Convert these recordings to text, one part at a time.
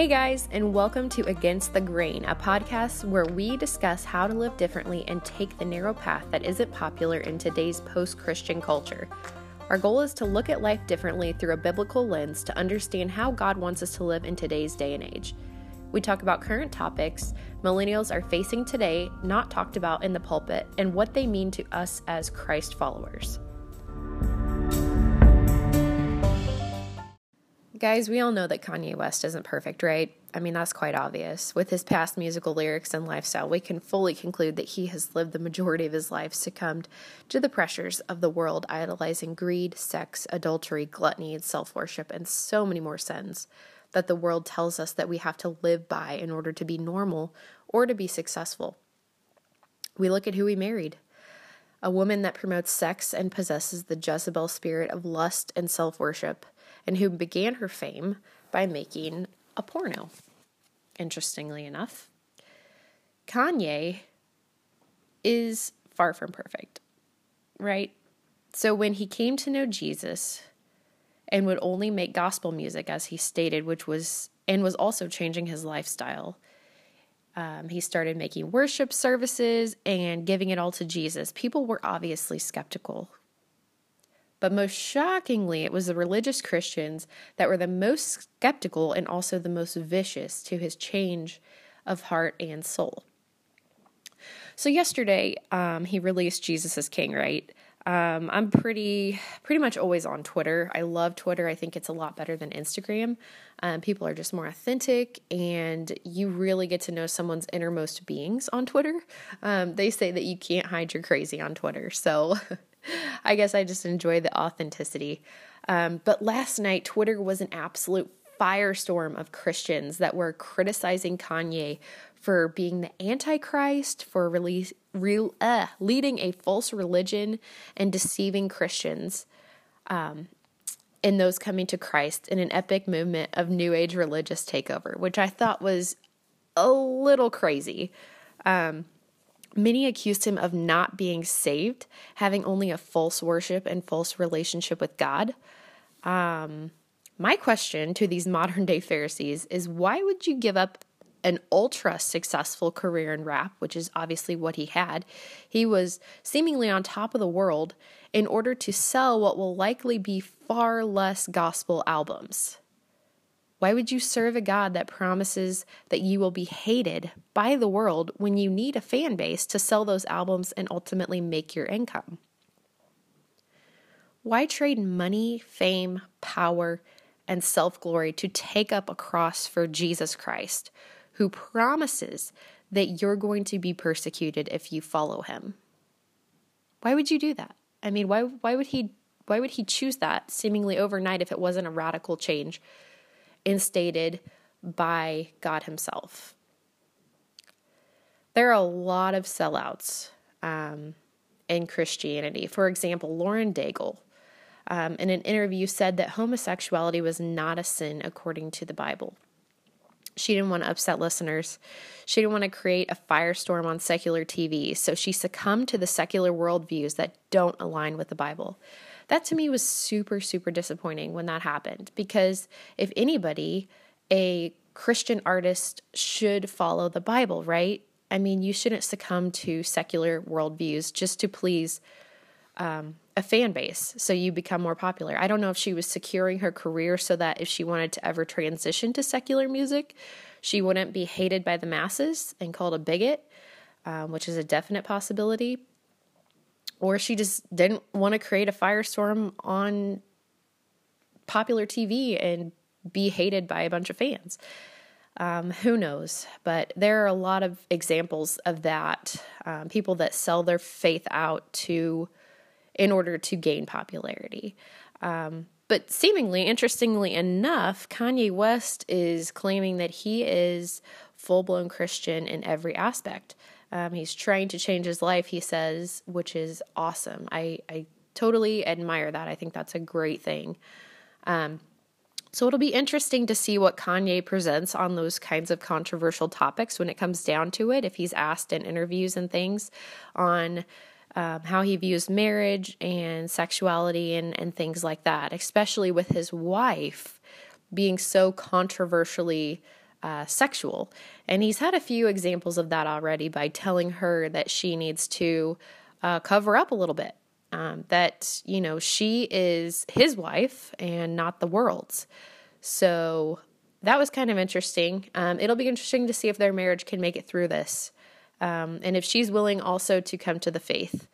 Hey guys, and welcome to Against the Grain, a podcast where we discuss how to live differently and take the narrow path that isn't popular in today's post Christian culture. Our goal is to look at life differently through a biblical lens to understand how God wants us to live in today's day and age. We talk about current topics millennials are facing today, not talked about in the pulpit, and what they mean to us as Christ followers. Guys, we all know that Kanye West isn't perfect, right? I mean, that's quite obvious. With his past musical lyrics and lifestyle, we can fully conclude that he has lived the majority of his life succumbed to the pressures of the world, idolizing greed, sex, adultery, gluttony, and self worship, and so many more sins that the world tells us that we have to live by in order to be normal or to be successful. We look at who he married a woman that promotes sex and possesses the Jezebel spirit of lust and self worship and who began her fame by making a porno. Interestingly enough, Kanye is far from perfect, right? So when he came to know Jesus and would only make gospel music, as he stated, which was and was also changing his lifestyle. Um, he started making worship services and giving it all to Jesus. People were obviously skeptical but most shockingly, it was the religious Christians that were the most skeptical and also the most vicious to his change of heart and soul. So yesterday, um, he released Jesus Is King, right? Um, I'm pretty pretty much always on Twitter. I love Twitter. I think it's a lot better than Instagram. Um, people are just more authentic, and you really get to know someone's innermost beings on Twitter. Um, they say that you can't hide your crazy on Twitter, so I guess I just enjoy the authenticity. Um, but last night, Twitter was an absolute firestorm of Christians that were criticizing Kanye for being the Antichrist, for release, uh, leading a false religion and deceiving Christians, um, and those coming to Christ in an epic movement of New Age religious takeover, which I thought was a little crazy. Um, Many accused him of not being saved, having only a false worship and false relationship with God. Um, my question to these modern day Pharisees is why would you give up an ultra successful career in rap, which is obviously what he had? He was seemingly on top of the world in order to sell what will likely be far less gospel albums. Why would you serve a God that promises that you will be hated by the world when you need a fan base to sell those albums and ultimately make your income? Why trade money, fame, power, and self glory to take up a cross for Jesus Christ, who promises that you're going to be persecuted if you follow him? Why would you do that? I mean, why, why would he why would he choose that seemingly overnight if it wasn't a radical change instated by God Himself. There are a lot of sellouts um, in Christianity. For example, Lauren Daigle, um, in an interview, said that homosexuality was not a sin according to the Bible. She didn't want to upset listeners. She didn't want to create a firestorm on secular TV, so she succumbed to the secular worldviews that don't align with the Bible. That to me was super, super disappointing when that happened because if anybody, a Christian artist should follow the Bible, right? I mean, you shouldn't succumb to secular worldviews just to please um, a fan base so you become more popular. I don't know if she was securing her career so that if she wanted to ever transition to secular music, she wouldn't be hated by the masses and called a bigot, um, which is a definite possibility or she just didn't want to create a firestorm on popular TV and be hated by a bunch of fans. Um, who knows? But there are a lot of examples of that. Um, people that sell their faith out to in order to gain popularity. Um, but seemingly, interestingly enough, Kanye West is claiming that he is full blown Christian in every aspect. Um, he's trying to change his life, he says, which is awesome. I, I totally admire that. I think that's a great thing. Um, so it'll be interesting to see what Kanye presents on those kinds of controversial topics when it comes down to it. If he's asked in interviews and things on um, how he views marriage and sexuality and, and things like that, especially with his wife being so controversially uh, sexual. And he's had a few examples of that already by telling her that she needs to uh, cover up a little bit. Um, that, you know, she is his wife and not the world's. So that was kind of interesting. Um, it'll be interesting to see if their marriage can make it through this. Um, and if she's willing also to come to the faith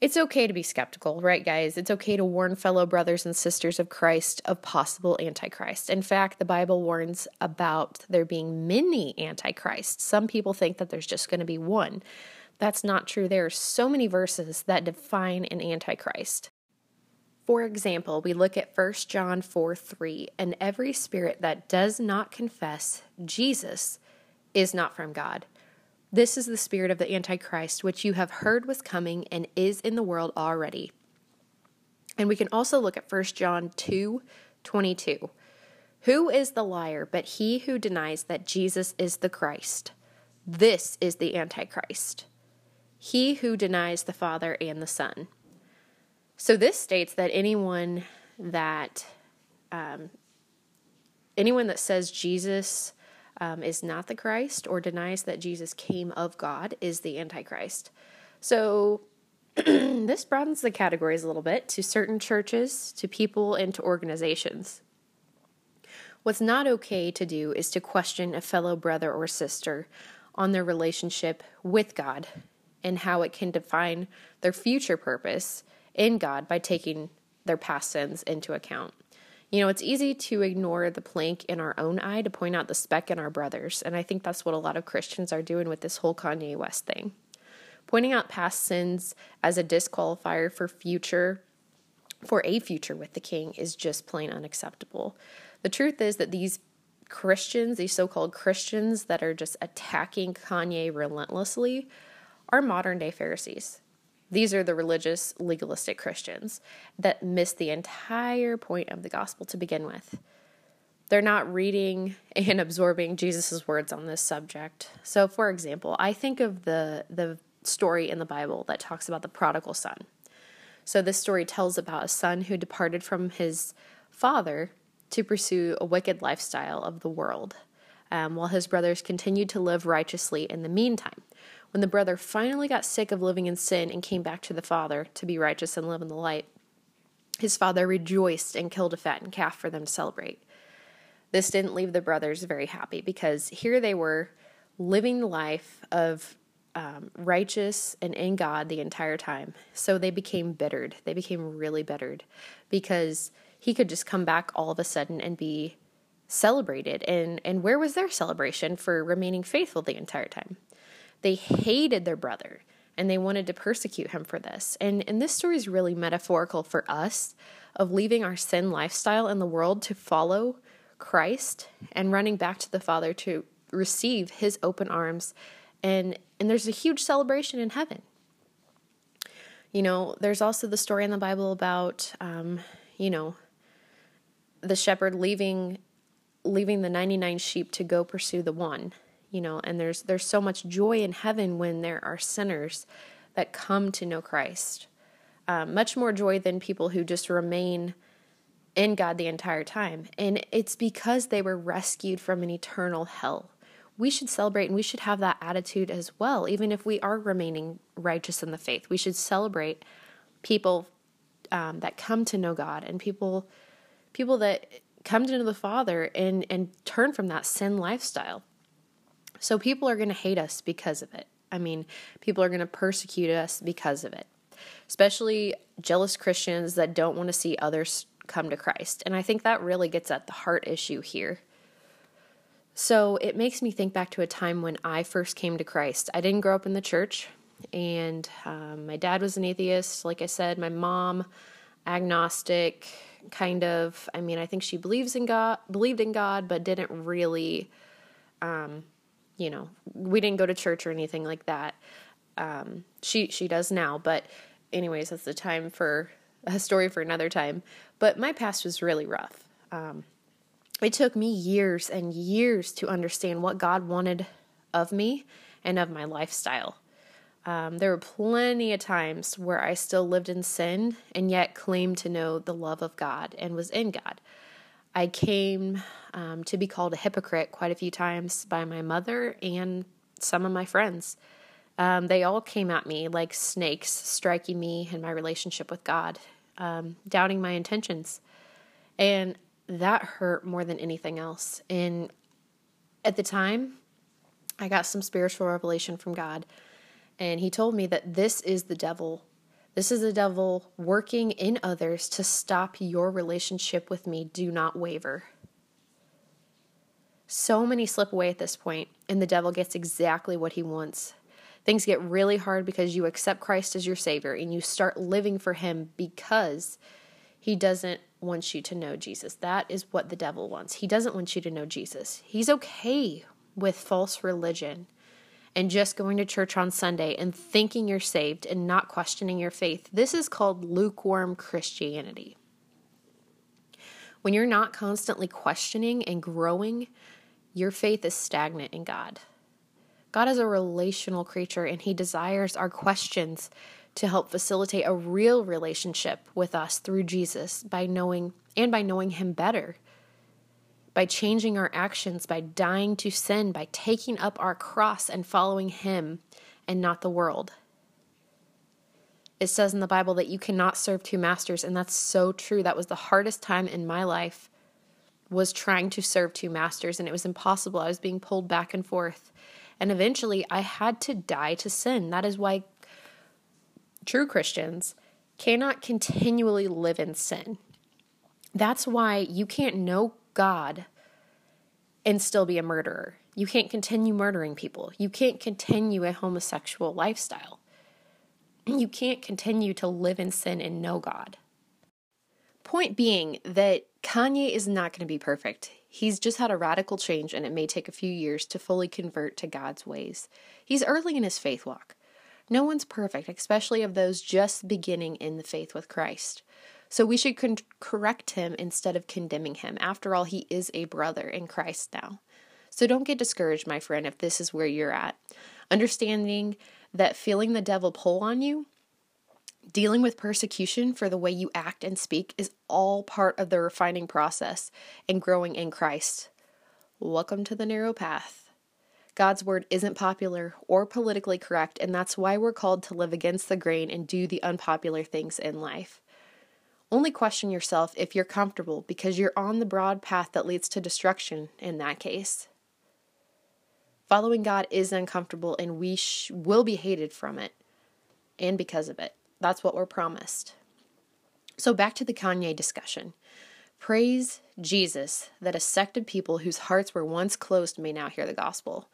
it's okay to be skeptical, right, guys? It's okay to warn fellow brothers and sisters of Christ of possible antichrist. In fact, the Bible warns about there being many antichrists. Some people think that there's just going to be one. That's not true. There are so many verses that define an antichrist. For example, we look at 1 John 4 3, and every spirit that does not confess Jesus is not from God. This is the spirit of the Antichrist, which you have heard was coming and is in the world already. And we can also look at 1 John 2 22. Who is the liar but he who denies that Jesus is the Christ? This is the Antichrist. He who denies the Father and the Son. So this states that anyone that um, anyone that says Jesus um, is not the Christ or denies that Jesus came of God is the Antichrist. So this broadens the categories a little bit to certain churches, to people, and to organizations. What's not okay to do is to question a fellow brother or sister on their relationship with God and how it can define their future purpose in God by taking their past sins into account. You know, it's easy to ignore the plank in our own eye to point out the speck in our brother's. And I think that's what a lot of Christians are doing with this whole Kanye West thing. Pointing out past sins as a disqualifier for future for a future with the king is just plain unacceptable. The truth is that these Christians, these so-called Christians that are just attacking Kanye relentlessly, are modern day Pharisees. These are the religious, legalistic Christians that miss the entire point of the gospel to begin with. They're not reading and absorbing Jesus' words on this subject. So, for example, I think of the, the story in the Bible that talks about the prodigal son. So, this story tells about a son who departed from his father to pursue a wicked lifestyle of the world, um, while his brothers continued to live righteously in the meantime. When the brother finally got sick of living in sin and came back to the father to be righteous and live in the light, his father rejoiced and killed a fattened calf for them to celebrate. This didn't leave the brothers very happy because here they were living the life of um, righteous and in God the entire time. So they became bittered. They became really bittered because he could just come back all of a sudden and be celebrated. And, and where was their celebration for remaining faithful the entire time? They hated their brother and they wanted to persecute him for this. And, and this story is really metaphorical for us of leaving our sin lifestyle in the world to follow Christ and running back to the Father to receive his open arms. And, and there's a huge celebration in heaven. You know, there's also the story in the Bible about, um, you know, the shepherd leaving leaving the 99 sheep to go pursue the one you know and there's there's so much joy in heaven when there are sinners that come to know christ. Um, much more joy than people who just remain in god the entire time. And it's because they were rescued from an eternal hell. We should celebrate and we should have that attitude as well even if we are remaining righteous in the faith. We should celebrate people um, that come to know god and people people that come to know the father and and turn from that sin lifestyle so people are going to hate us because of it. I mean, people are going to persecute us because of it, especially jealous Christians that don't want to see others come to Christ. And I think that really gets at the heart issue here. So it makes me think back to a time when I first came to Christ. I didn't grow up in the church, and um, my dad was an atheist. Like I said, my mom, agnostic, kind of. I mean, I think she believes in God, believed in God, but didn't really. Um, you know, we didn't go to church or anything like that. Um, she she does now, but anyways, that's the time for a story for another time. But my past was really rough. Um, it took me years and years to understand what God wanted of me and of my lifestyle. Um, there were plenty of times where I still lived in sin and yet claimed to know the love of God and was in God. I came um, to be called a hypocrite quite a few times by my mother and some of my friends. Um, they all came at me like snakes, striking me in my relationship with God, um, doubting my intentions. And that hurt more than anything else. And at the time, I got some spiritual revelation from God. And He told me that this is the devil. This is the devil working in others to stop your relationship with me. Do not waver. So many slip away at this point, and the devil gets exactly what he wants. Things get really hard because you accept Christ as your Savior and you start living for Him because He doesn't want you to know Jesus. That is what the devil wants. He doesn't want you to know Jesus. He's okay with false religion and just going to church on Sunday and thinking you're saved and not questioning your faith. This is called lukewarm Christianity. When you're not constantly questioning and growing, your faith is stagnant in God. God is a relational creature and he desires our questions to help facilitate a real relationship with us through Jesus by knowing and by knowing him better. By changing our actions, by dying to sin, by taking up our cross and following him and not the world. It says in the Bible that you cannot serve two masters and that's so true. That was the hardest time in my life was trying to serve two masters and it was impossible. I was being pulled back and forth and eventually I had to die to sin. That is why true Christians cannot continually live in sin. That's why you can't know God and still be a murderer. You can't continue murdering people. You can't continue a homosexual lifestyle. You can't continue to live in sin and know God. Point being that Kanye is not going to be perfect. He's just had a radical change, and it may take a few years to fully convert to God's ways. He's early in his faith walk. No one's perfect, especially of those just beginning in the faith with Christ. So we should con- correct him instead of condemning him. After all, he is a brother in Christ now. So don't get discouraged, my friend, if this is where you're at. Understanding that feeling the devil pull on you Dealing with persecution for the way you act and speak is all part of the refining process and growing in Christ. Welcome to the narrow path. God's word isn't popular or politically correct, and that's why we're called to live against the grain and do the unpopular things in life. Only question yourself if you're comfortable because you're on the broad path that leads to destruction in that case. Following God is uncomfortable, and we sh- will be hated from it and because of it. That's what we're promised. So, back to the Kanye discussion. Praise Jesus that a sect of people whose hearts were once closed may now hear the gospel.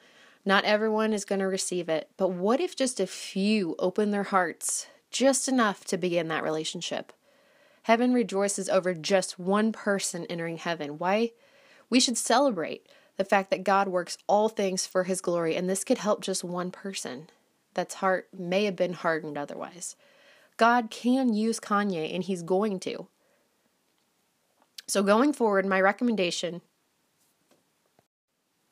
Not everyone is going to receive it, but what if just a few open their hearts just enough to begin that relationship? Heaven rejoices over just one person entering heaven. Why? We should celebrate the fact that God works all things for his glory, and this could help just one person that's heart may have been hardened otherwise. God can use Kanye and he's going to. So, going forward, my recommendation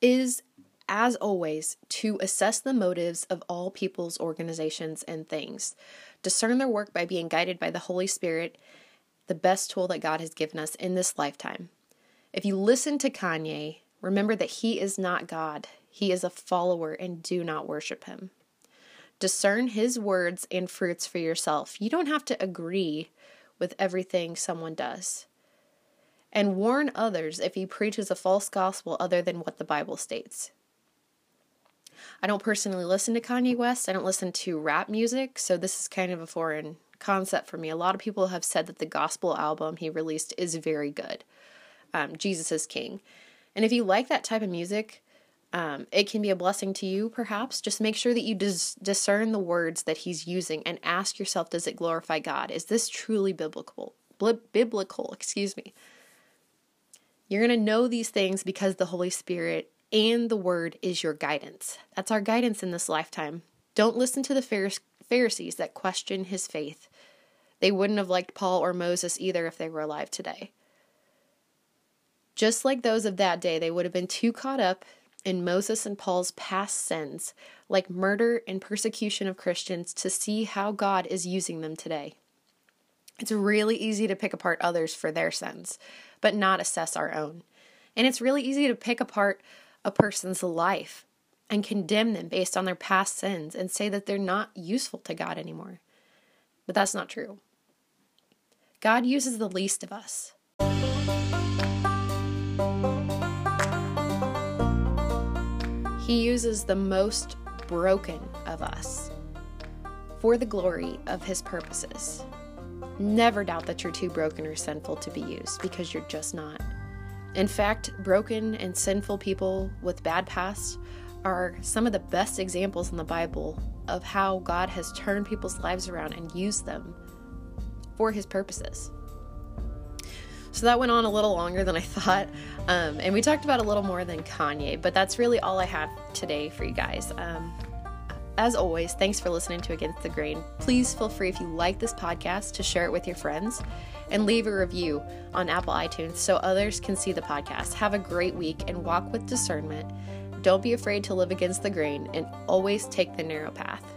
is, as always, to assess the motives of all people's organizations and things. Discern their work by being guided by the Holy Spirit, the best tool that God has given us in this lifetime. If you listen to Kanye, remember that he is not God, he is a follower, and do not worship him. Discern his words and fruits for yourself. You don't have to agree with everything someone does. And warn others if he preaches a false gospel other than what the Bible states. I don't personally listen to Kanye West. I don't listen to rap music, so this is kind of a foreign concept for me. A lot of people have said that the gospel album he released is very good. Um, Jesus is King. And if you like that type of music, um, it can be a blessing to you, perhaps. Just make sure that you dis- discern the words that he's using and ask yourself, does it glorify God? Is this truly biblical? biblical, excuse me. You're going to know these things because the Holy Spirit and the Word is your guidance. That's our guidance in this lifetime. Don't listen to the Pharisees that question his faith. They wouldn't have liked Paul or Moses either if they were alive today. Just like those of that day, they would have been too caught up in Moses and Paul's past sins, like murder and persecution of Christians, to see how God is using them today. It's really easy to pick apart others for their sins, but not assess our own. And it's really easy to pick apart a person's life and condemn them based on their past sins and say that they're not useful to God anymore. But that's not true. God uses the least of us. He uses the most broken of us for the glory of His purposes. Never doubt that you're too broken or sinful to be used because you're just not. In fact, broken and sinful people with bad pasts are some of the best examples in the Bible of how God has turned people's lives around and used them for his purposes. So that went on a little longer than I thought. Um, and we talked about a little more than Kanye, but that's really all I have today for you guys. Um, as always, thanks for listening to Against the Grain. Please feel free if you like this podcast to share it with your friends and leave a review on Apple iTunes so others can see the podcast. Have a great week and walk with discernment. Don't be afraid to live against the grain and always take the narrow path.